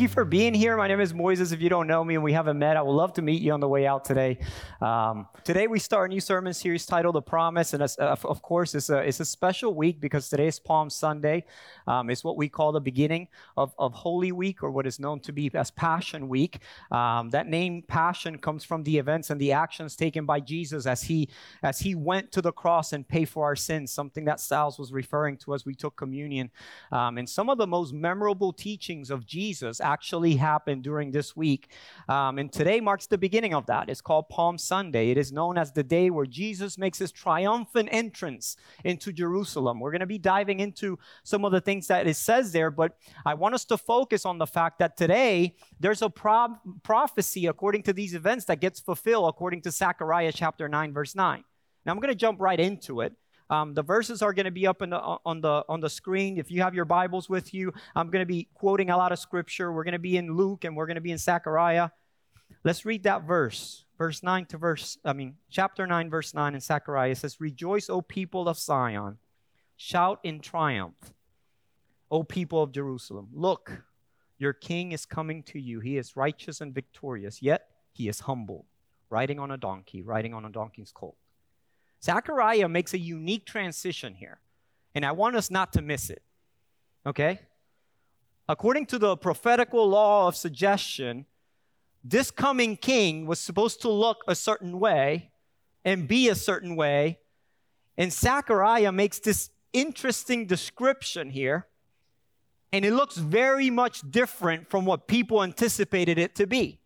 Thank you for being here. My name is Moises. If you don't know me and we haven't met, I would love to meet you on the way out today. Um, today we start a new sermon series titled "The Promise," and uh, of course, it's a it's a special week because today is Palm Sunday. Um, it's what we call the beginning of, of Holy Week, or what is known to be as Passion Week. Um, that name Passion comes from the events and the actions taken by Jesus as he as he went to the cross and paid for our sins. Something that Sal's was referring to as we took communion. Um, and some of the most memorable teachings of Jesus actually happened during this week. Um, and today marks the beginning of that. It's called Palm Sunday. It is known as the day where Jesus makes his triumphant entrance into Jerusalem. We're going to be diving into some of the things that it says there, but I want us to focus on the fact that today there's a pro- prophecy according to these events that gets fulfilled according to Zechariah chapter 9, verse 9. Now I'm going to jump right into it. Um, the verses are going to be up the, on, the, on the screen. If you have your Bibles with you, I'm going to be quoting a lot of scripture. We're going to be in Luke and we're going to be in Zechariah. Let's read that verse, verse 9 to verse, I mean, chapter 9, verse 9 in Zechariah. It says, Rejoice, O people of Zion. Shout in triumph, O people of Jerusalem. Look, your king is coming to you. He is righteous and victorious, yet he is humble, riding on a donkey, riding on a donkey's colt. Zechariah makes a unique transition here, and I want us not to miss it. Okay? According to the prophetical law of suggestion, this coming king was supposed to look a certain way and be a certain way. And Zechariah makes this interesting description here, and it looks very much different from what people anticipated it to be.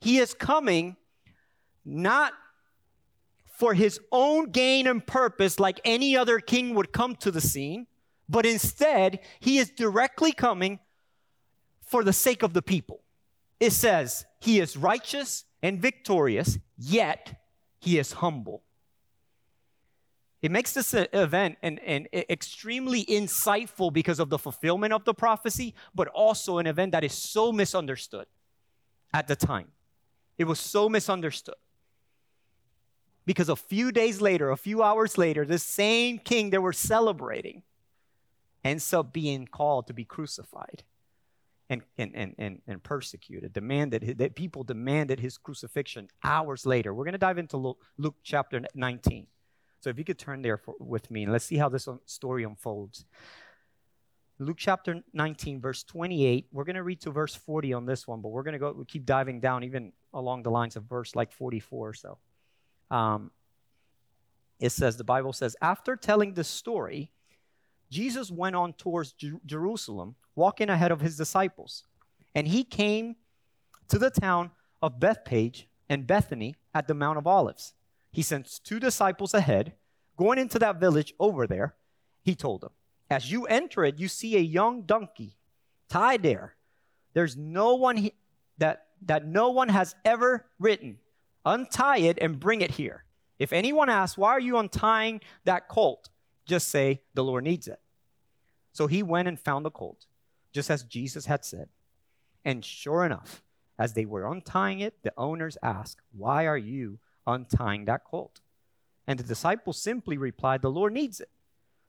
He is coming not for his own gain and purpose, like any other king would come to the scene, but instead, he is directly coming for the sake of the people. It says, He is righteous and victorious, yet he is humble. It makes this event an, an extremely insightful because of the fulfillment of the prophecy, but also an event that is so misunderstood at the time. It was so misunderstood. Because a few days later, a few hours later, the same king they were celebrating ends up being called to be crucified and, and, and, and, and persecuted, demanded that people demanded his crucifixion hours later. We're going to dive into Luke, Luke chapter 19. So if you could turn there for, with me and let's see how this um, story unfolds. Luke chapter 19, verse 28. We're going to read to verse 40 on this one, but we're going to go we keep diving down even along the lines of verse like 44 or so um, it says, the Bible says, after telling this story, Jesus went on towards Jer- Jerusalem, walking ahead of his disciples. And he came to the town of Bethphage and Bethany at the Mount of Olives. He sent two disciples ahead. Going into that village over there, he told them, As you enter it, you see a young donkey tied there. There's no one he- that, that no one has ever ridden untie it and bring it here. If anyone asks, Why are you untying that colt? Just say, The Lord needs it. So he went and found the colt, just as Jesus had said. And sure enough, as they were untying it, the owners asked, Why are you untying that colt? And the disciples simply replied, The Lord needs it.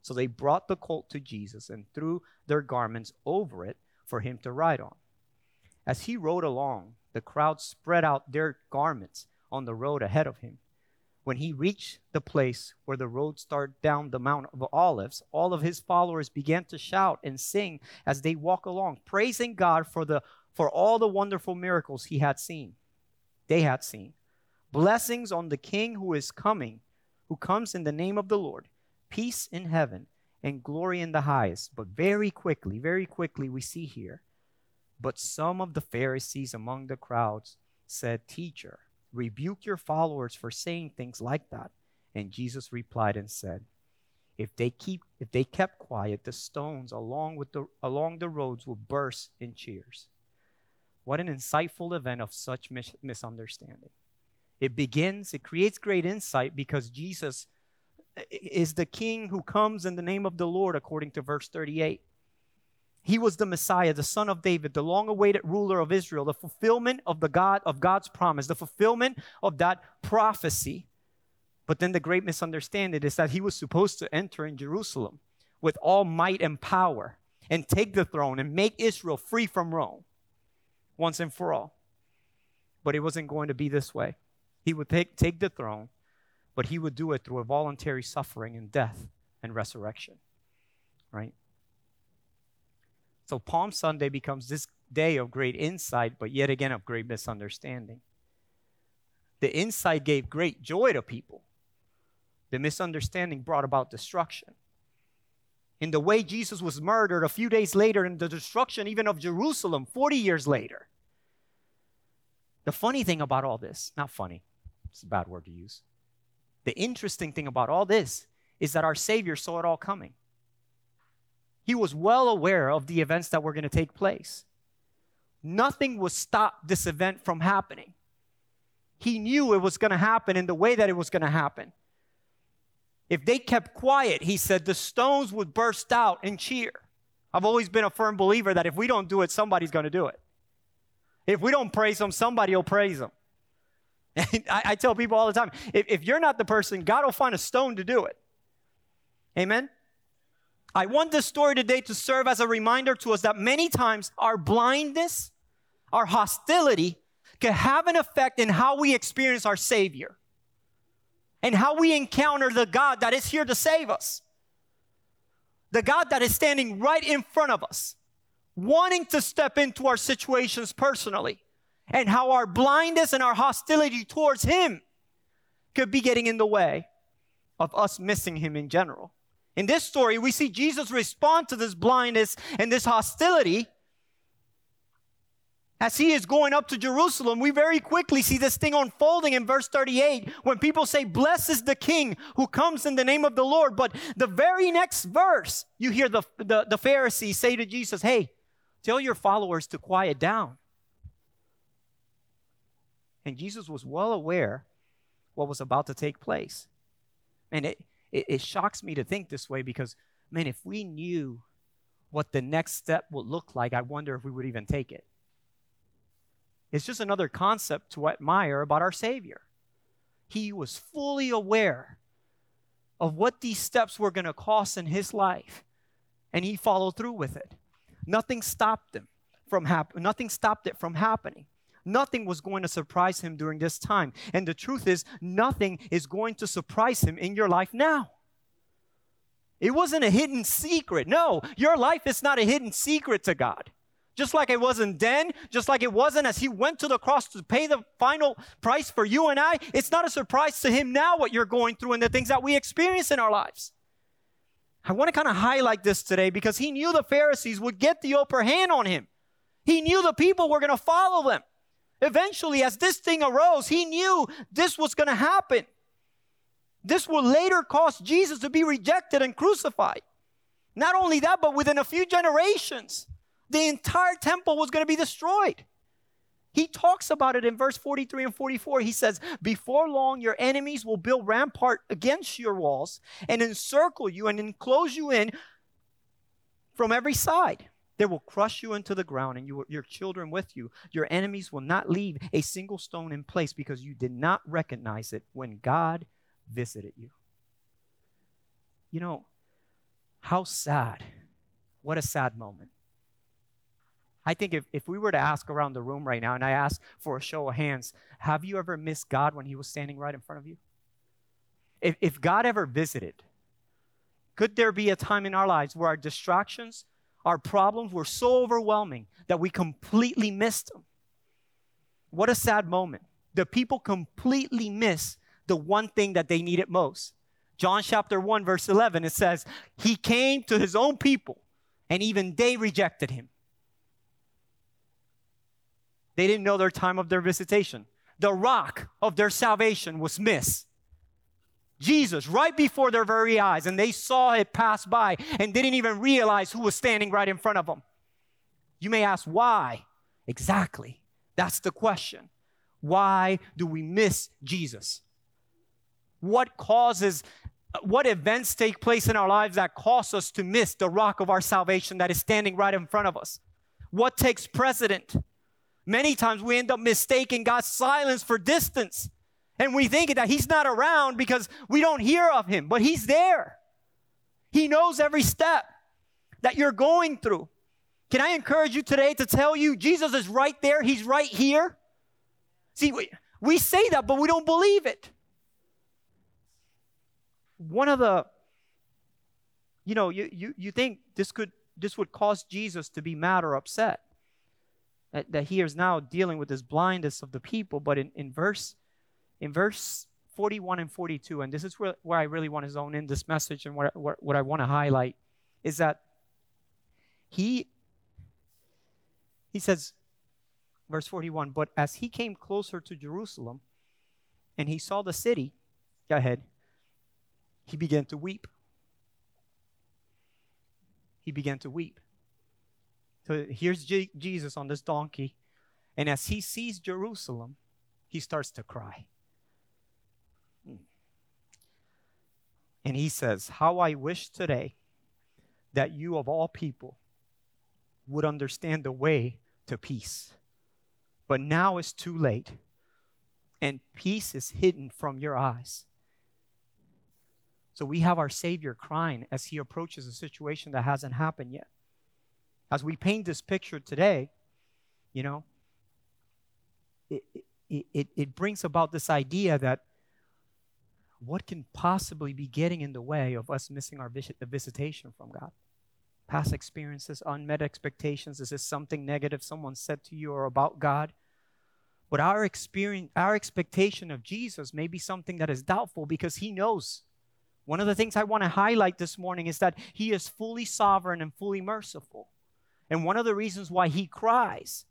So they brought the colt to Jesus and threw their garments over it for him to ride on. As he rode along, the crowd spread out their garments on the road ahead of him. When he reached the place where the road started down the Mount of Olives, all of his followers began to shout and sing as they walk along, praising God for, the, for all the wonderful miracles he had seen. They had seen. Blessings on the King who is coming, who comes in the name of the Lord. Peace in heaven and glory in the highest. But very quickly, very quickly, we see here. But some of the Pharisees among the crowds said, Teacher, Rebuke your followers for saying things like that. And Jesus replied and said, if they keep if they kept quiet, the stones along with the along the roads will burst in cheers. What an insightful event of such mis- misunderstanding. It begins, it creates great insight because Jesus uh, is the king who comes in the name of the Lord, according to verse 38. He was the Messiah, the son of David, the long-awaited ruler of Israel, the fulfillment of the God of God's promise, the fulfillment of that prophecy. But then the great misunderstanding is that he was supposed to enter in Jerusalem with all might and power. and take the throne and make Israel free from Rome once and for all. But it wasn't going to be this way. He would take, take the throne, but he would do it through a voluntary suffering and death and resurrection. Right? So Palm Sunday becomes this day of great insight, but yet again of great misunderstanding. The insight gave great joy to people. The misunderstanding brought about destruction. In the way Jesus was murdered a few days later, and the destruction even of Jerusalem 40 years later. The funny thing about all this, not funny, it's a bad word to use. The interesting thing about all this is that our Savior saw it all coming. He was well aware of the events that were going to take place. Nothing would stop this event from happening. He knew it was going to happen in the way that it was going to happen. If they kept quiet, he said, the stones would burst out and cheer. I've always been a firm believer that if we don't do it, somebody's going to do it. If we don't praise them, somebody will praise them. And I, I, tell people all the time if, if you're not the person, God will find a stone to do it. Amen? I want this story today to serve as a reminder to us that many times our blindness, our hostility, can have an effect in how we experience our Savior and how we encounter the God that is here to save us. The God that is standing right in front of us, wanting to step into our situations personally, and how our blindness and our hostility towards Him could be getting in the way of us missing Him in general. In this story, we see Jesus respond to this blindness and this hostility as he is going up to Jerusalem, we very quickly see this thing unfolding in verse 38 when people say, Blessed is the King who comes in the name of the Lord. But the very next verse, you hear the, the, the Pharisees say to Jesus, Hey, tell your followers to quiet down. And Jesus was well aware what was about to take place. And it, it, it shocks me to think this way because, man, if we knew what the next step would look like, I wonder if we would even take it. It's just another concept to admire about our Savior. He was fully aware of what these steps were going to cost in his life, and he followed through with it. Nothing stopped him from hap- nothing stopped it from happening. Nothing was going to surprise him during this time. And the truth is, nothing is going to surprise him in your life now. It wasn't a hidden secret. No, your life is not a hidden secret to God. Just like it wasn't then, just like it wasn't as he went to the cross to pay the final price for you and I, it's not a surprise to him now what you're going through and the things that we experience in our lives. I want to kind of highlight this today because he knew the Pharisees would get the upper hand on him. He knew the people were going to follow them. Eventually, as this thing arose, he knew this was going to happen. This will later cause Jesus to be rejected and crucified. Not only that, but within a few generations, the entire temple was going to be destroyed. He talks about it in verse 43 and 44. He says, Before long, your enemies will build rampart against your walls and encircle you and enclose you in from every side. They will crush you into the ground and you, your children with you. Your enemies will not leave a single stone in place because you did not recognize it when God visited you. You know, how sad. What a sad moment. I think if, if we were to ask around the room right now, and I ask for a show of hands, have you ever missed God when He was standing right in front of you? If, if God ever visited, could there be a time in our lives where our distractions, our problems were so overwhelming that we completely missed Him? What a sad moment. The people completely miss the one thing that they needed most. John chapter 1, verse 11, it says, He came to His own people, and even they rejected Him. They didn't know their time of their visitation. The rock of their salvation was missed. Jesus right before their very eyes, and they saw it pass by and didn't even realize who was standing right in front of them. You may ask, why? Exactly. That's the question. Why do we miss Jesus? What causes, what events take place in our lives that cause us to miss the rock of our salvation that is standing right in front of us? What takes precedent? Many times we end up mistaking God's silence for distance. And we think that He's not around because we don't hear of Him, but He's there. He knows every step. that you're going through. Can I encourage you today to tell you Jesus is right there? He's right here. See, we, we say that, but we don't believe it. One of the, you know, you, you, you think this could this would cause Jesus to be mad or upset that, that he is now dealing with this blindness of the people. But in, in verse in verse 41 and 42, and this is where, where I really want to zone in this message and what, what, what I want to highlight, is that he he says, verse 41, but as he came closer to Jerusalem and he saw the city, go ahead, he began to weep. He began to weep. So here's Jesus on this donkey, and as he sees Jerusalem, he starts to cry. And he says, How I wish today that you, of all people, would understand the way to peace. But now it's too late, and peace is hidden from your eyes. So we have our Savior crying as he approaches a situation that hasn't happened yet. As we paint this picture today, you know, it, it, it, brings about this idea that what can possibly be getting in the way of us missing our the visitation from God? Past experiences, unmet expectations. Is this something negative someone said to you or about God? But our experience, our expectation of Jesus may be something that is doubtful because He knows. One of the things I want to highlight this morning is that He is fully sovereign and fully merciful. And one of the reasons why He cries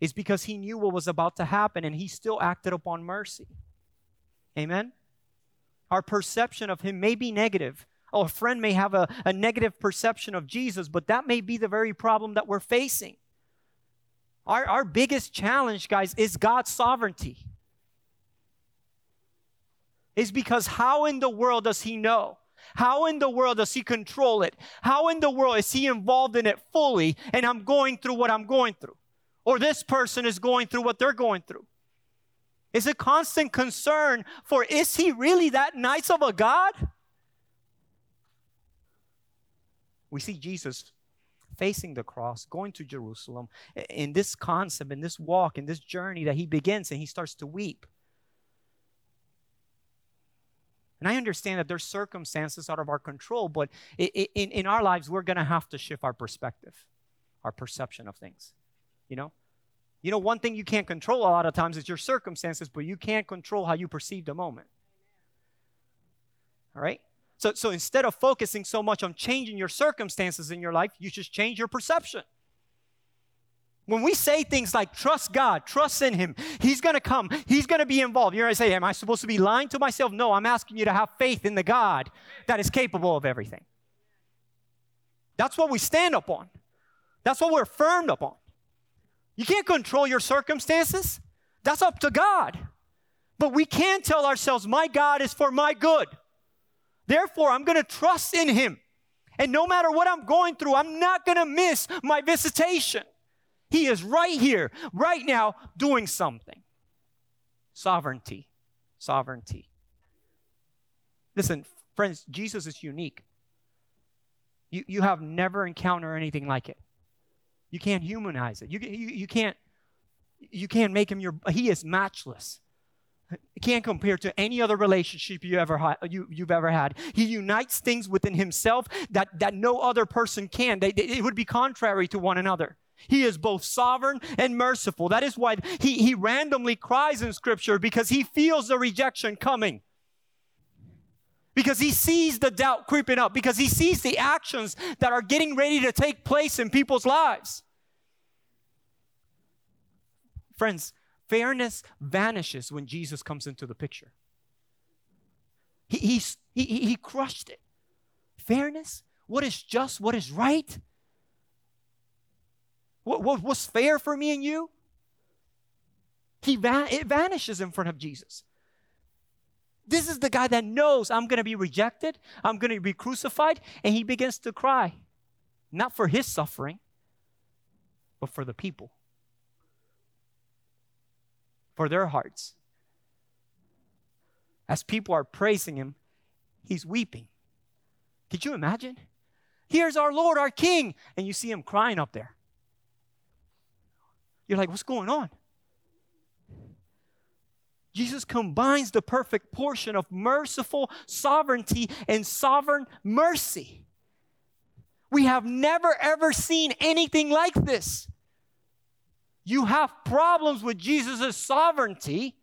is because He knew what was about to happen and He still acted upon mercy. Amen? Our perception of him may be negative. Oh, a friend may have a, a negative perception of Jesus, but that may be the very problem that we're facing. Our, our biggest challenge, guys, is God's sovereignty. Is because how in the world does He know? How in the world does He control it? How in the world is He involved in it fully and I'm going through what I'm going through? Or this person is going through what they're going through? Is a constant concern for is he really that nice of a God? We see Jesus facing the cross, going to Jerusalem, in this concept, in this walk, in this journey that he begins, and he starts to weep. And I understand that there's circumstances out of our control, but in, in our lives, we're going to have to shift our perspective, our perception of things. You know? You know, one thing you can't control a lot of times is your circumstances, but you can't control how you perceive the moment. All right? So, so instead of focusing so much on changing your circumstances in your life, you just change your perception. When we say things like trust God, trust in Him, He's gonna come, He's gonna be involved. You're gonna say, Am I supposed to be lying to myself? No, I'm asking you to have faith in the God that is capable of everything. That's what we stand upon. That's what we're affirmed upon. You can't control your circumstances. That's up to God. But we can tell ourselves, my God is for my good. Therefore, I'm going to trust in Him. And no matter what I'm going through, I'm not going to miss my visitation. He is right here, right now, doing something. Sovereignty. Sovereignty. Listen, friends, Jesus is unique. You, you have never encountered anything like it. You can't humanize it. You, you, you can't you can't make him your he is matchless. Can't compare to any other relationship you ever had, you, you've ever had. He unites things within himself that, that no other person can. They, they, it would be contrary to one another. He is both sovereign and merciful. That is why he, he randomly cries in Scripture because he feels the rejection coming because he sees the doubt creeping up, because he sees the actions that are getting ready to take place in people's lives. Friends, fairness vanishes when Jesus comes into the picture. He, he, he, he crushed it. Fairness, what is just, what is right, what, what what's fair for me and you, he va- it vanishes in front of Jesus. This is the guy that knows I'm going to be rejected, I'm going to be crucified, and he begins to cry. Not for his suffering, but for the people, for their hearts. As people are praising him, he's weeping. Could you imagine? Here's our Lord, our King. And you see him crying up there. You're like, What's going on? Jesus combines the perfect portion of merciful sovereignty and sovereign mercy. We have never ever seen anything like this. You have problems with Jesus' sovereignty.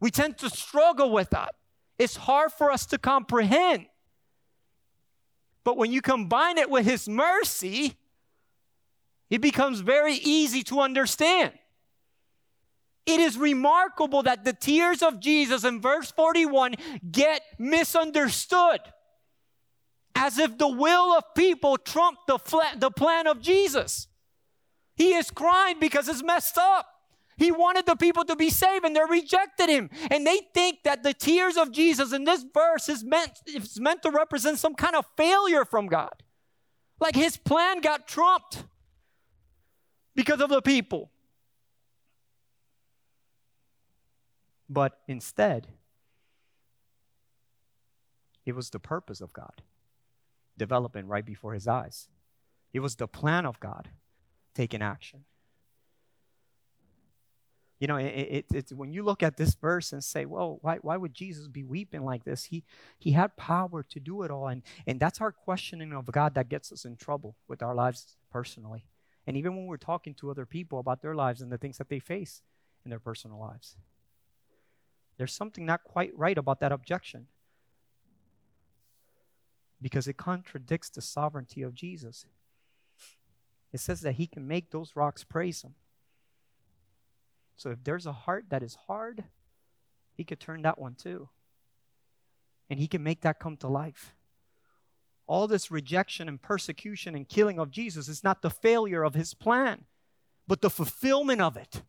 We tend to struggle with that. It's hard for us to comprehend. But when you combine it with His mercy, it becomes very easy to understand. It is remarkable that the tears of Jesus in verse 41 get misunderstood as if the will of people trumped the, the plan of Jesus. He is crying because it's messed up. He wanted the people to be saved and they rejected him. And they think that the tears of Jesus in this verse is meant, is meant to represent some kind of failure from God. Like his plan got trumped because of the people. But instead, it was the purpose of God developing right before his eyes. It was the plan of God taking action. You know, it, it, it's when you look at this verse and say, well, why, why would Jesus be weeping like this? He, he had power to do it all. And, and that's our questioning of God that gets us in trouble with our lives personally. And even when we're talking to other people about their lives and the things that they face in their personal lives. There's something not quite right about that objection because it contradicts the sovereignty of Jesus. It says that he can make those rocks praise him. So if there's a heart that is hard, he could turn that one too. And he can make that come to life. All this rejection and persecution and killing of Jesus is not the failure of his plan, but the fulfillment of it.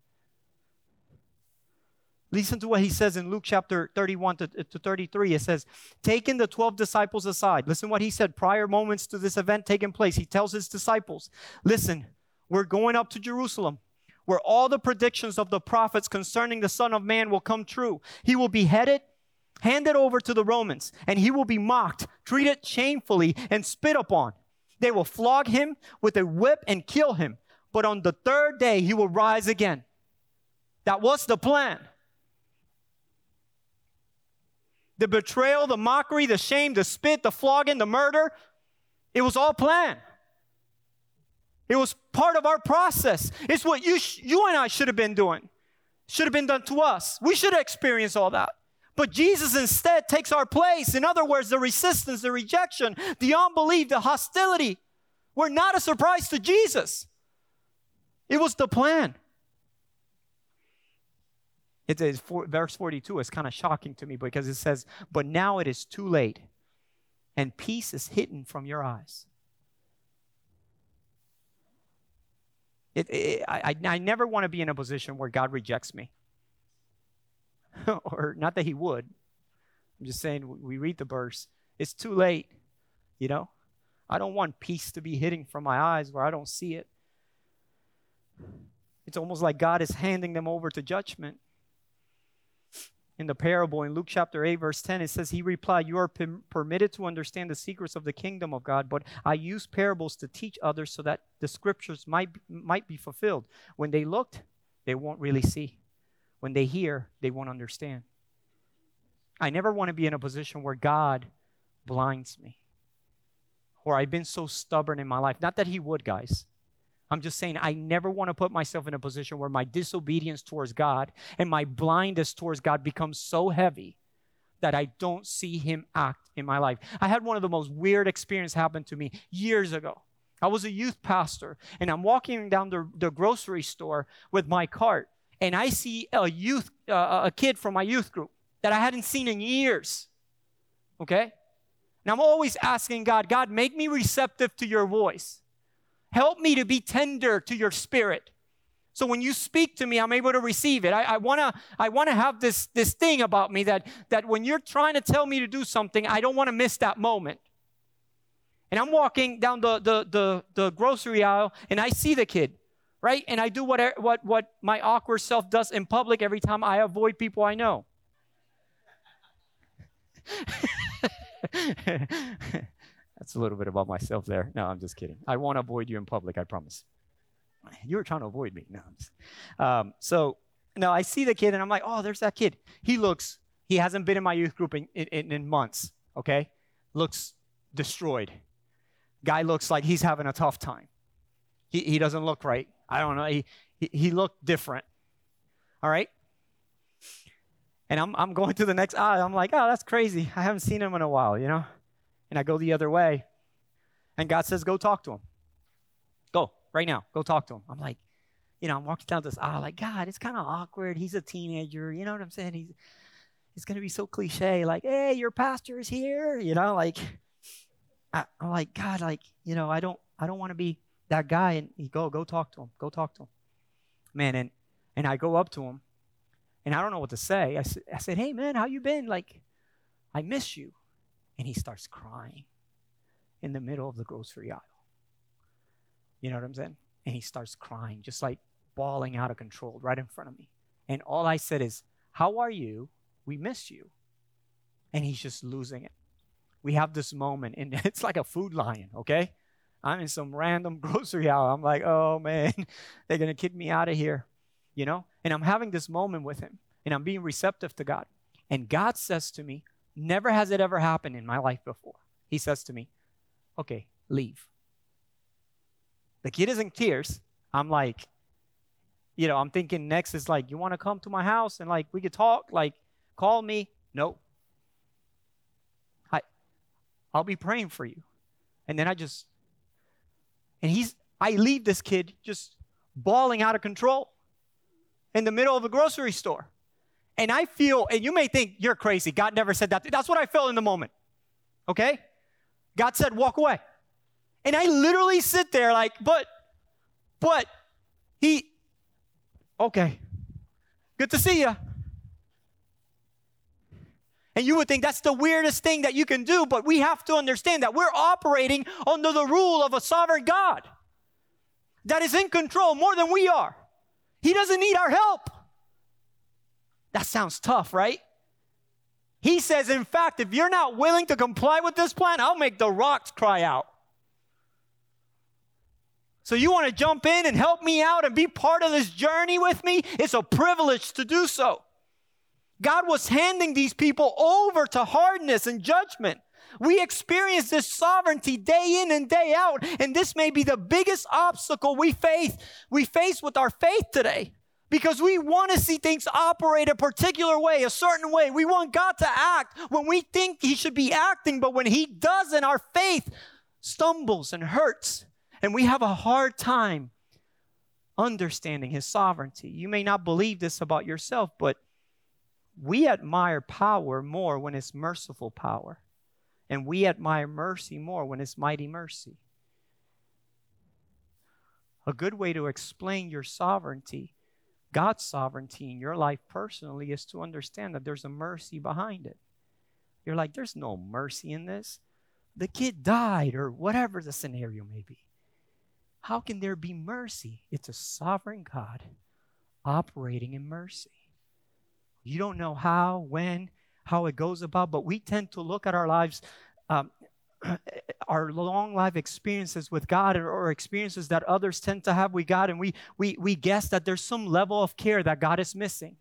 Listen to what he says in Luke chapter 31 to, to 33. It says, Taking the 12 disciples aside, listen what he said prior moments to this event taking place. He tells his disciples, Listen, we're going up to Jerusalem where all the predictions of the prophets concerning the Son of Man will come true. He will be headed, handed over to the Romans, and he will be mocked, treated shamefully, and spit upon. They will flog him with a whip and kill him. But on the third day, he will rise again. That was the plan the betrayal, the mockery, the shame, the spit, the flogging, the murder. It was all planned. It was part of our process. It's what you, sh- you and I should have been doing. Should have been done to us. We should have experienced all that. But Jesus instead takes our place. In other words, the resistance, the rejection, the unbelief, the hostility were not a surprise to Jesus. It was the plan. It is for, verse 42 is kind of shocking to me because it says, But now it is too late, and peace is hidden from your eyes. It, it, I, I never want to be in a position where God rejects me. or not that He would. I'm just saying, we read the verse. It's too late, you know? I don't want peace to be hidden from my eyes where I don't see it. It's almost like God is handing them over to judgment in the parable in Luke chapter 8, verse 10, it says, He replied, You are permitted to understand the secrets of the kingdom of God, but I use parables to teach others so that the scriptures might, might be fulfilled. When they looked, they won't really see. When they hear, they won't understand. I never want to be in a position where God blinds me or I've been so stubborn in my life. Not that He would, guys. I'm just saying, I never want to put myself in a position where my disobedience towards God and my blindness towards God becomes so heavy that I don't see Him act in my life. I had one of the most weird experiences happen to me years ago. I was a youth pastor, and I'm walking down the, the grocery store with my cart, and I see a youth, uh, a kid from my youth group that I hadn't seen in years. Okay? And I'm always asking God, God, make me receptive to your voice. Help me to be tender to your spirit. So when you speak to me, I'm able to receive it. I, I wanna, I wanna have this, this thing about me that, that when you're trying to tell me to do something, I don't want to miss that moment. And I'm walking down the, the, the, the grocery aisle and I see the kid, right? And I do what, what, what my awkward self does in public every time I avoid people I know. That's a little bit about myself there. No, I'm just kidding. I won't avoid you in public, I promise. You were trying to avoid me. No, um, so no, I see the kid and I'm like, oh, there's that kid. He looks, he hasn't been in my youth group in, in, in months, okay? Looks destroyed. Guy looks like he's having a tough time. He, he doesn't look right. I don't know. He, he, he looked different. All right? And I'm, I'm going to the next aisle. I'm like, oh, that's crazy. I haven't seen him in a while, you know? And I go the other way. And God says, go talk to him. Go, right now. Go talk to him. I'm like, you know, I'm walking down this aisle, like, God, it's kind of awkward. He's a teenager. You know what I'm saying? He's, it's to be so cliche. Like, hey, your pastor is here. You know, like, I, I'm like, God, like, you know, I don't, I don't want to be that guy. And he go, go talk to him. Go talk to him. Man, and, and I go up to him and I don't know what to say. I, I said, Hey, man, how you been? Like, I miss you. And he starts crying in the middle of the grocery aisle. You know what I'm saying? And he starts crying, just like bawling out of control right in front of me. And all I said is, How are you? We miss you. And he's just losing it. We have this moment, and it's like a food lion, okay? I'm in some random grocery aisle. I'm like, oh man, they're going to kick me out of here you know? And I'm having this moment with him and I'm being receptive to God. And God says to me, Never has it ever happened in my life before. He says to me, Okay, leave. The kid is in tears. I'm like, you know, I'm thinking next is like, you want to come to my house and like we could talk, like call me. No. I I'll be praying for you. And then I just and he's I leave this kid just bawling out of control in the middle of a grocery store. And I feel, and you may think you're crazy. God never said that. That's what I felt in the moment. Okay? God said, walk away. And I literally sit there like, but, but, he, okay, good to see you. And you would think that's the weirdest thing that you can do, but we have to understand that we're operating under the rule of a sovereign God that is in control more than we are. He doesn't need our help. That sounds tough, right? He says, in fact, if you're not willing to comply with this plan, I'll make the rocks cry out. So you want to jump in and help me out and be part of this journey with me? It's a privilege to do so. God was handing these people over to hardness and judgment. We experience this sovereignty day in and day out, and this may be the biggest obstacle we face we face with our faith today. Because we want to see things operate a particular way, a certain way. We want God to act when we think He should be acting, but when He doesn't, our faith stumbles and hurts. And we have a hard time understanding His sovereignty. You may not believe this about yourself, but we admire power more when it's merciful power. And we admire mercy more when it's mighty mercy. A good way to explain your sovereignty, God's sovereignty in your life personally, is to understand that there's a mercy behind it. You're like, there's no mercy in this. The kid died, or whatever the scenario may be. How can there be mercy? It's a sovereign God operating in mercy. You don't know how, when, how it goes about, but we tend to look at our lives, um, our long life experiences with God or experiences that others tend to have with God, and we, we, we guess that there's some level of care that God is missing.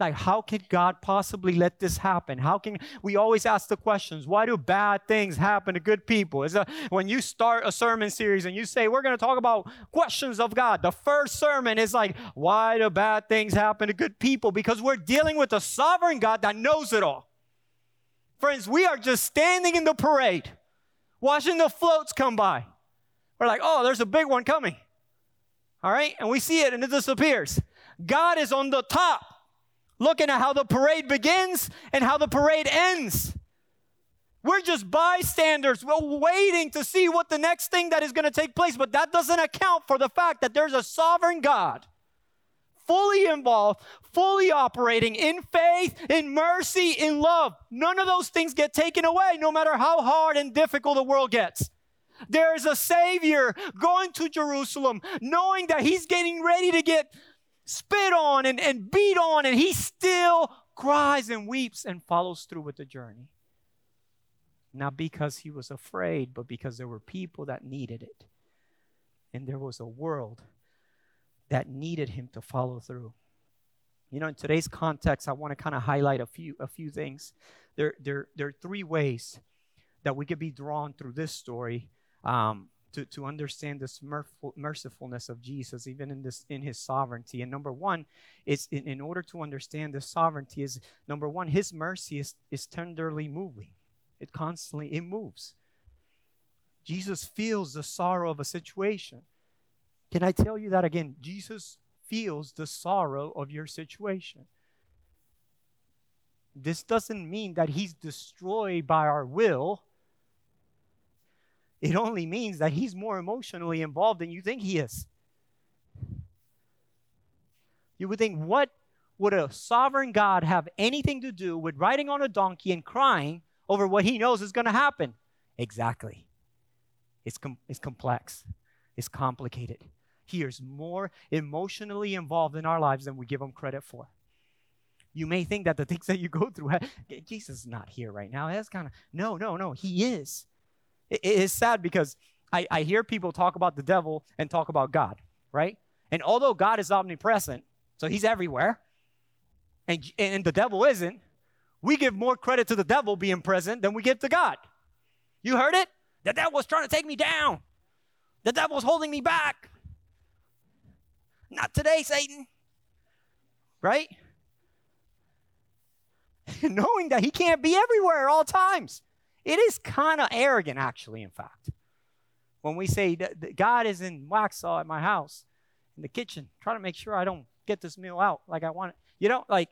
Like, how could God possibly let this happen? How can we always ask the questions? Why do bad things happen to good people? Is when you start a sermon series and you say we're going to talk about questions of God, the first sermon is like, why do bad things happen to good people? Because we're dealing with a sovereign God that knows it all. Friends, we are just standing in the parade, watching the floats come by. We're like, oh, there's a big one coming. All right, and we see it and it disappears. God is on the top looking at how the parade begins and how the parade ends. We're just bystanders. We're waiting to see what the next thing that is going to take place, but that doesn't account for the fact that there's a sovereign God fully involved, fully operating in faith, in mercy, in love. None of those things get taken away, no matter how hard and difficult the world gets. There is a Savior going to Jerusalem, knowing that He's getting ready to get spit on and, and beat on, and he still cries and weeps and follows through with the journey. Not because he was afraid, but because there were people that needed it. And there was a world that needed him to follow through. You know, in today's context, I want to kind of highlight a few a few things. There, there, there are three ways that we could be drawn through this story um, to, to understand this merciful, mercifulness of Jesus, even in this in his sovereignty. And number one is in, in order to understand this sovereignty, is number one, his mercy is, is tenderly moving. It constantly it moves. Jesus feels the sorrow of a situation. Can I tell you that again? Jesus feels the sorrow of your situation. This doesn't mean that he's destroyed by our will. It only means that he's more emotionally involved than you think he is. You would think, what would a sovereign God have anything to do with riding on a donkey and crying over what he knows is going to happen? Exactly. It's, com- it's complex, it's complicated. He is more emotionally involved in our lives than we give him credit for. You may think that the things that you go through, Jesus is not here right now. That's kind of, no, no, no, he is. It is sad because I, I hear people talk about the devil and talk about God, right? And although God is omnipresent, so he's everywhere, and, and the devil isn't, we give more credit to the devil being present than we give to God. You heard it? The devil was trying to take me down. The devil was holding me back. Not today, Satan. Right? Knowing that he can't be everywhere at all times. It is kind of arrogant, actually, in fact. When we say God is in Waxhaw at my house, in the kitchen, trying to make sure I don't get this meal out like I want it. You know, like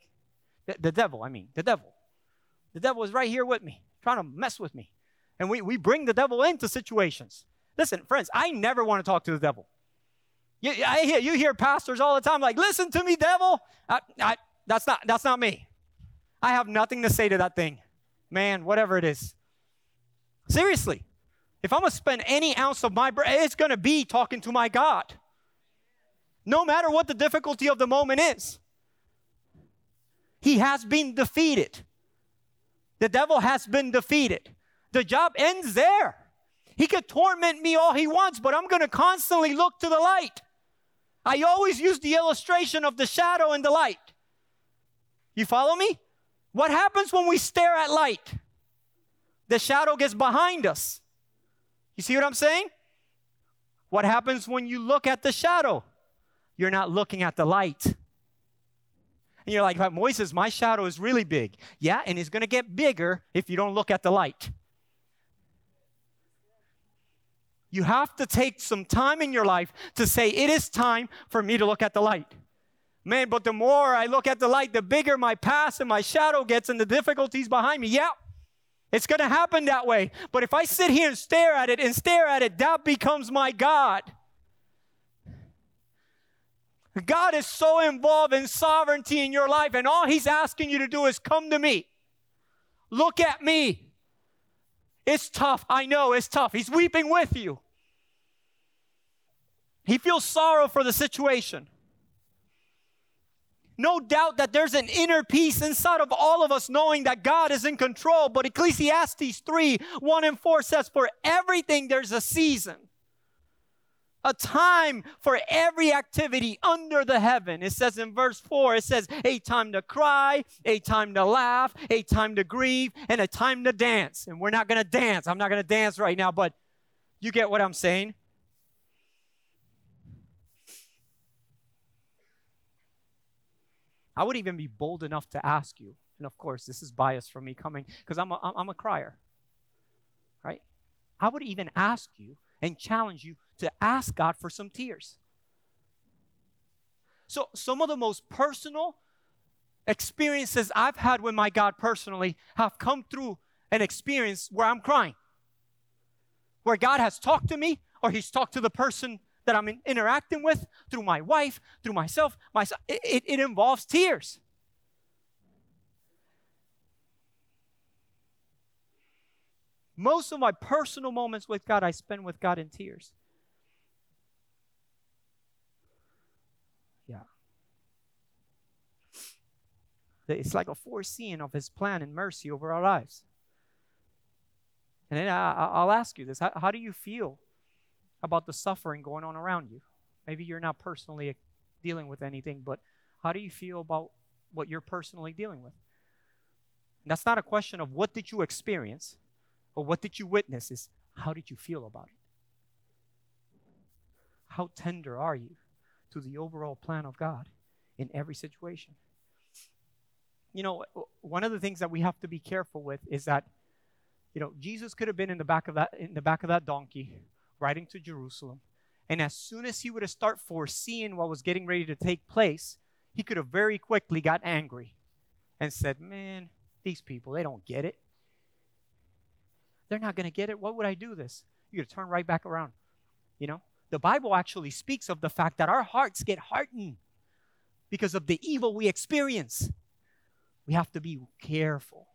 the, the devil, I mean, the devil. The devil is right here with me, trying to mess with me. And we, we bring the devil into situations. Listen, friends, I never want to talk to the devil. You, I hear, you hear pastors all the time like, listen to me, devil. I, I, that's, not, that's not me. I have nothing to say to that thing. Man, whatever it is. Seriously. If I'm going to spend any ounce of my brain, it's going to be talking to my God. No matter what the difficulty of the moment is. He has been defeated. The devil has been defeated. The job ends there. He could torment me all he wants, but I'm going to constantly look to the light. I always use the illustration of the shadow and the light. You follow me? What happens when we stare at light? The shadow gets behind us. You see what I'm saying? What happens when you look at the shadow? You're not looking at the light. And you're like, but Moises, my shadow is really big. Yeah, and it's going to get bigger if you don't look at the light. You have to take some time in your life to say, It is time for me to look at the light. Man, but the more I look at the light, the bigger my past and my shadow gets and the difficulties behind me. Yeah, it's going to happen that way. But if I sit here and stare at it and stare at it, that becomes my God. God is so involved in sovereignty in your life, and all He's asking you to do is come to me. Look at me. It's tough. I know it's tough. He's weeping with you. He feels sorrow for the situation. No doubt that there's an inner peace inside of all of us knowing that God is in control. But Ecclesiastes 3 1 and 4 says, For everything there's a season, a time for every activity under the heaven. It says in verse 4, it says, A time to cry, a time to laugh, a time to grieve, and a time to dance. And we're not going to dance. I'm not going to dance right now, but you get what I'm saying. I would even be bold enough to ask you, and of course, this is bias for me coming because I'm a, I'm a crier, right? I would even ask you and challenge you to ask God for some tears. So, some of the most personal experiences I've had with my God personally have come through an experience where I'm crying, where God has talked to me or He's talked to the person that I'm interacting with through my wife, through myself, myself. It, it, it involves tears. Most of my personal moments with God, I spend with God in tears. Yeah. It's like a foreseeing of His plan and mercy over our lives. And then I, will ask you this how, how do you feel about the suffering going on around you? Maybe you're not personally dealing with anything, but how do you feel about what you're personally dealing with? And that's not a question of what did you experience or what did you witness, is how did you feel about it? How tender are you to the overall plan of God in every situation? You know, one of the things that we have to be careful with is that you know, Jesus could have been in the back of that in the back of that donkey riding to Jerusalem. And as soon as he would have start foreseeing what was getting ready to take place, he could have very quickly got angry and said, "Man, these people, they don't get it. They're not going to get it. What would I do this?" You to turn right back around. You know? The Bible actually speaks of the fact that our hearts get hardened because of the evil we experience. We have to be careful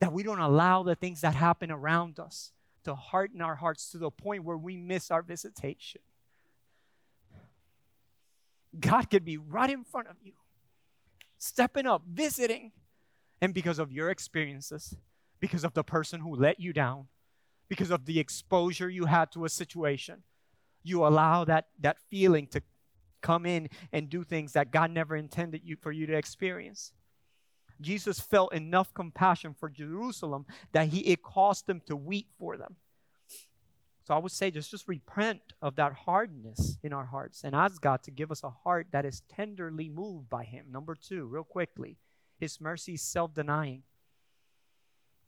that we don't allow the things that happen around us to harden our hearts to the point where we miss our visitation. God could be right in front of you, stepping up, visiting. And because of your experiences, because of the person who let you down, because of the exposure you had to a situation, you allow that, that feeling to come in and do things that God never intended you for you to experience. Jesus felt enough compassion for Jerusalem that he it caused him to weep for them. So I would say just just repent of that hardness in our hearts and ask God to give us a heart that is tenderly moved by him. Number 2, real quickly, his mercy is self-denying.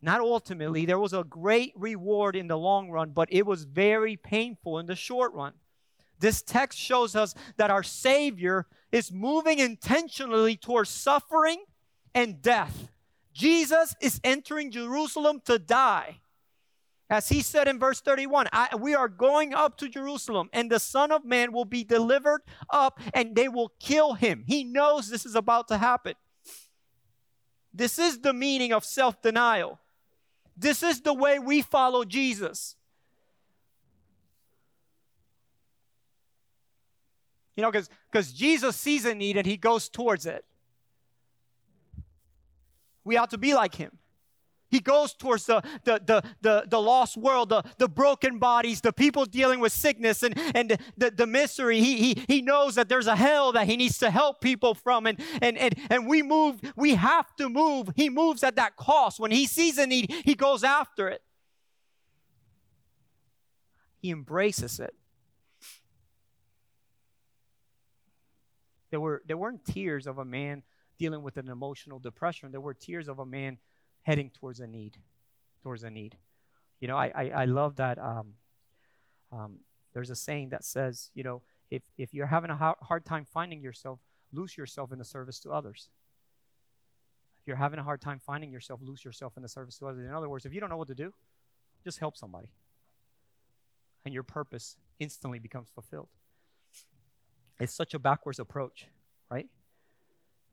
Not ultimately, there was a great reward in the long run, but it was very painful in the short run. This text shows us that our Savior is moving intentionally towards suffering and death. Jesus is entering Jerusalem to die. As he said in verse 31, we are going up to Jerusalem, and the Son of Man will be delivered up, and they will kill him. He knows this is about to happen. This is the meaning of self denial. This is the way we follow Jesus. You know, because Jesus sees a need and he goes towards it. We ought to be like him. He goes towards the, the, the, the, the lost world, the, the broken bodies, the people dealing with sickness and, and the, the misery. He, he, he knows that there's a hell that he needs to help people from. And, and, and, and we move, we have to move. He moves at that cost. When he sees a need, he goes after it. He embraces it. There, were, there weren't tears of a man dealing with an emotional depression. There were tears of a man heading towards a need, towards a need. You know, I, I, I love that. Um, um, there's a saying that says, you know, if, if you're having a hard time finding yourself, lose yourself in the service to others. If you're having a hard time finding yourself, lose yourself in the service to others. In other words, if you don't know what to do, just help somebody. And your purpose instantly becomes fulfilled. It's such a backwards approach, right?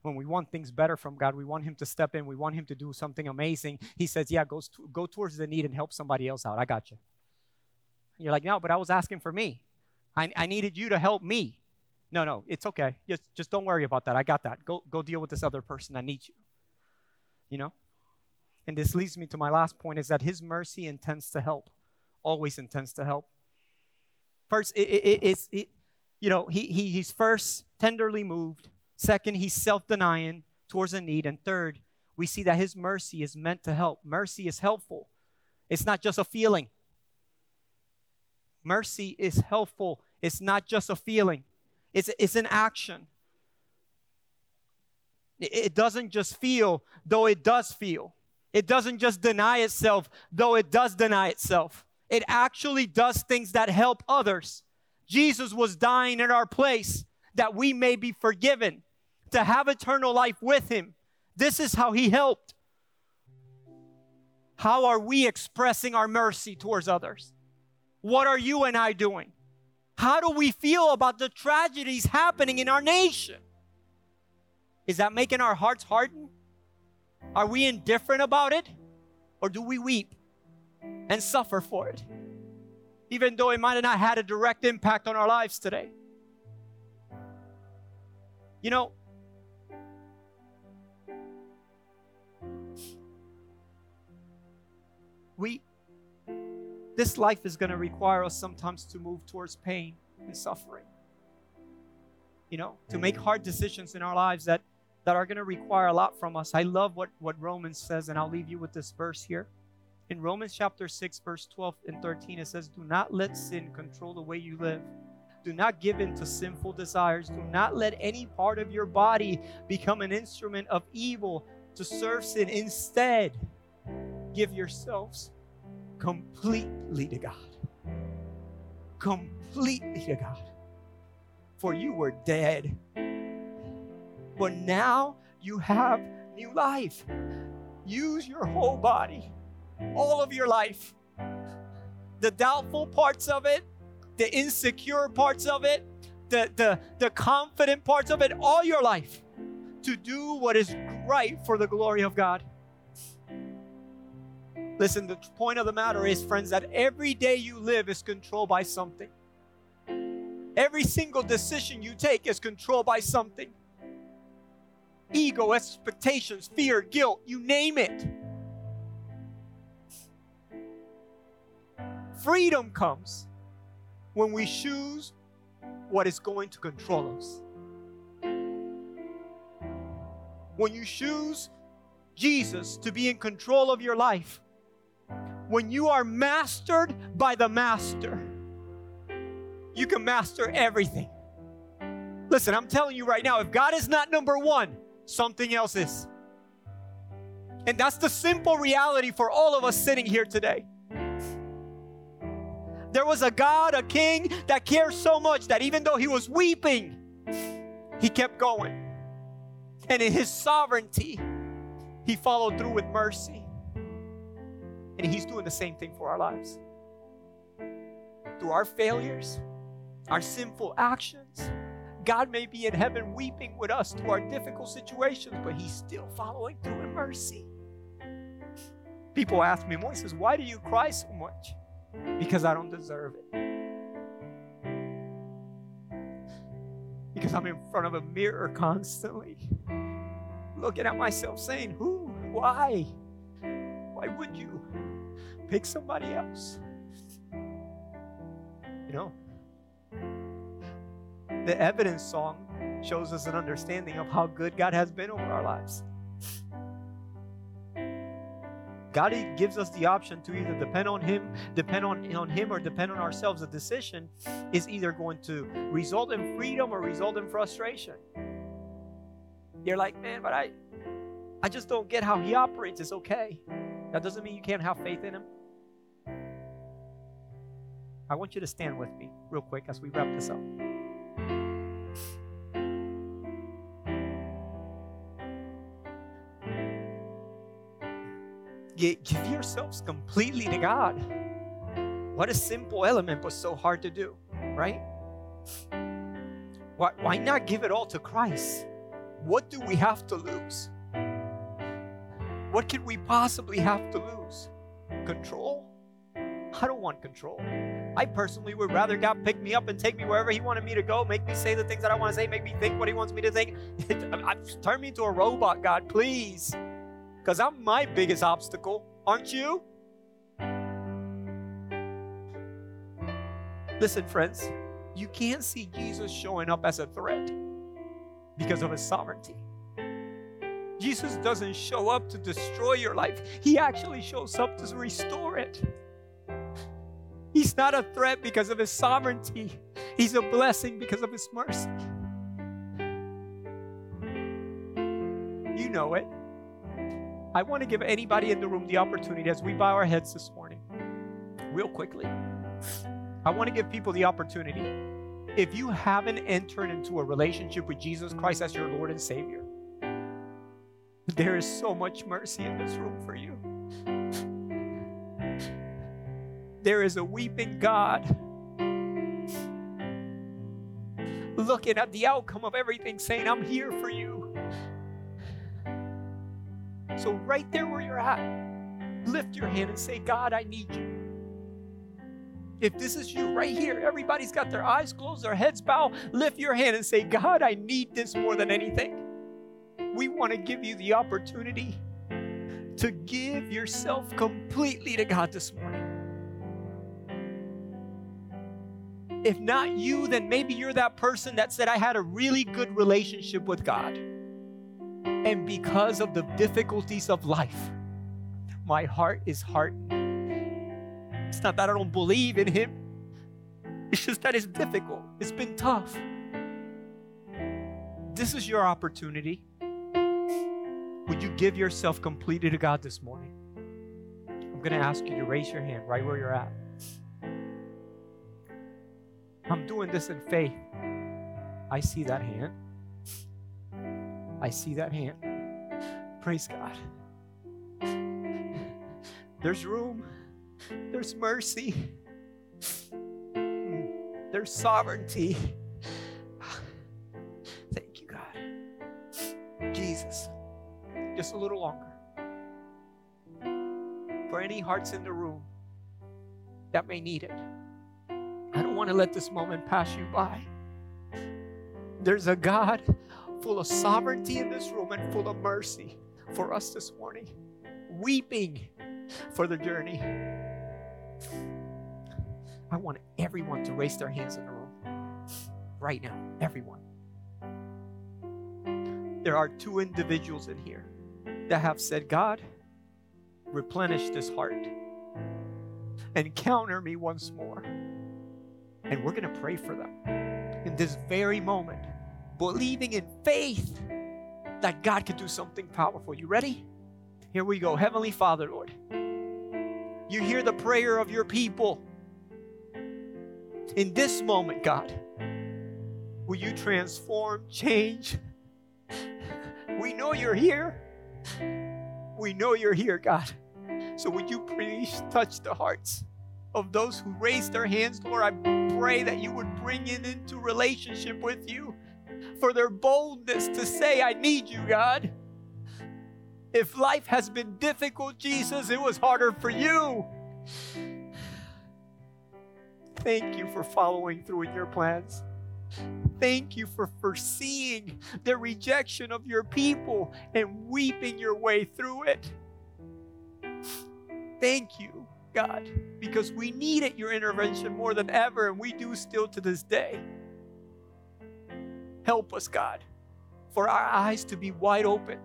when we want things better from God, we want Him to step in, we want Him to do something amazing. He says, Yeah, go, go towards the need and help somebody else out. I got you. And you're like, No, but I was asking for me. I, I needed you to help me. No, no, it's okay. Just, just don't worry about that. I got that. Go, go deal with this other person that needs you. You know? And this leads me to my last point is that His mercy intends to help, always intends to help. First, it, it, it, you know, he, he, he's first tenderly moved Second, he's self denying towards a need. And third, we see that his mercy is meant to help. Mercy is helpful, it's not just a feeling. Mercy is helpful, it's not just a feeling, it's, it's an action. It doesn't just feel, though it does feel. It doesn't just deny itself, though it does deny itself. It actually does things that help others. Jesus was dying in our place that we may be forgiven to have eternal life with Him. This is how He helped. How are we expressing our mercy towards others? What are you and I doing? How do we feel about the tragedies happening in our nation? Is that making our hearts harden? Are we indifferent about it? Or do we weep and suffer for it? Even though it might have not had a direct impact on our lives today. You know, We this life is going to require us sometimes to move towards pain and suffering. You know, to make hard decisions in our lives that that are going to require a lot from us. I love what what Romans says and I'll leave you with this verse here. In Romans chapter 6 verse 12 and 13 it says, "Do not let sin control the way you live." Do not give in to sinful desires. Do not let any part of your body become an instrument of evil to serve sin. Instead, give yourselves completely to God. Completely to God. For you were dead. But now you have new life. Use your whole body, all of your life. The doubtful parts of it, the insecure parts of it, the, the, the confident parts of it, all your life to do what is right for the glory of God. Listen, the point of the matter is, friends, that every day you live is controlled by something. Every single decision you take is controlled by something ego, expectations, fear, guilt, you name it. Freedom comes when we choose what is going to control us. When you choose Jesus to be in control of your life, when you are mastered by the Master, you can master everything. Listen, I'm telling you right now, if God is not number one, something else is. And that's the simple reality for all of us sitting here today. There was a God, a king that cared so much that even though he was weeping, he kept going. And in his sovereignty, he followed through with mercy. And he's doing the same thing for our lives. Through our failures, our sinful actions, God may be in heaven weeping with us through our difficult situations, but he's still following through in mercy. People ask me, Moises, why do you cry so much? Because I don't deserve it. Because I'm in front of a mirror constantly, looking at myself saying, Who? Why? Why would you pick somebody else? You know, the evidence song shows us an understanding of how good God has been over our lives. God gives us the option to either depend on Him, depend on, on Him, or depend on ourselves. The decision is either going to result in freedom or result in frustration. You're like, man, but I I just don't get how he operates. It's okay. That doesn't mean you can't have faith in him. I want you to stand with me real quick as we wrap this up. Give yourselves completely to God. What a simple element, but so hard to do, right? Why, why not give it all to Christ? What do we have to lose? What could we possibly have to lose? Control? I don't want control. I personally would rather God pick me up and take me wherever He wanted me to go, make me say the things that I want to say, make me think what He wants me to think. Turn me into a robot, God, please. Because I'm my biggest obstacle, aren't you? Listen, friends, you can't see Jesus showing up as a threat because of his sovereignty. Jesus doesn't show up to destroy your life, he actually shows up to restore it. He's not a threat because of his sovereignty, he's a blessing because of his mercy. You know it. I want to give anybody in the room the opportunity as we bow our heads this morning, real quickly. I want to give people the opportunity. If you haven't entered into a relationship with Jesus Christ as your Lord and Savior, there is so much mercy in this room for you. There is a weeping God looking at the outcome of everything, saying, I'm here for you. So, right there where you're at, lift your hand and say, God, I need you. If this is you right here, everybody's got their eyes closed, their heads bowed, Lift your hand and say, God, I need this more than anything. We want to give you the opportunity to give yourself completely to God this morning. If not you, then maybe you're that person that said, I had a really good relationship with God. And because of the difficulties of life, my heart is hardened. It's not that I don't believe in Him, it's just that it's difficult. It's been tough. This is your opportunity. Would you give yourself completely to God this morning? I'm going to ask you to raise your hand right where you're at. I'm doing this in faith. I see that hand. I see that hand. Praise God. There's room, there's mercy, there's sovereignty. Thank you, God. Jesus, just a little longer. For any hearts in the room that may need it, I don't want to let this moment pass you by. There's a God full of sovereignty in this room and full of mercy for us this morning, weeping for the journey. I want everyone to raise their hands in the room right now. Everyone. There are two individuals in here that have said, God, replenish this heart, encounter me once more. And we're going to pray for them in this very moment, believing in faith that God could do something powerful. You ready? Here we go. Heavenly Father, Lord, you hear the prayer of your people. In this moment, God, will you transform, change? We know you're here. We know you're here, God. So would you please touch the hearts of those who raised their hands, Lord? I pray that you would bring it into relationship with you for their boldness to say, I need you, God. If life has been difficult, Jesus, it was harder for you. Thank you for following through in your plans. Thank you for foreseeing the rejection of your people and weeping your way through it. Thank you, God, because we needed your intervention more than ever, and we do still to this day. Help us, God, for our eyes to be wide open,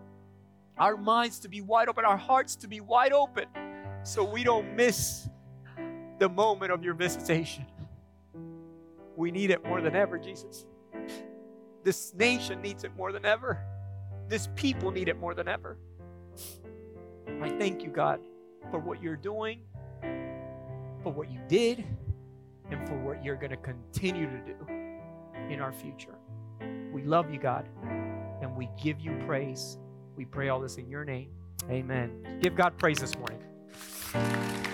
our minds to be wide open, our hearts to be wide open, so we don't miss the moment of your visitation. We need it more than ever, Jesus. This nation needs it more than ever. This people need it more than ever. I thank you, God, for what you're doing, for what you did, and for what you're going to continue to do in our future. We love you, God, and we give you praise. We pray all this in your name. Amen. Give God praise this morning.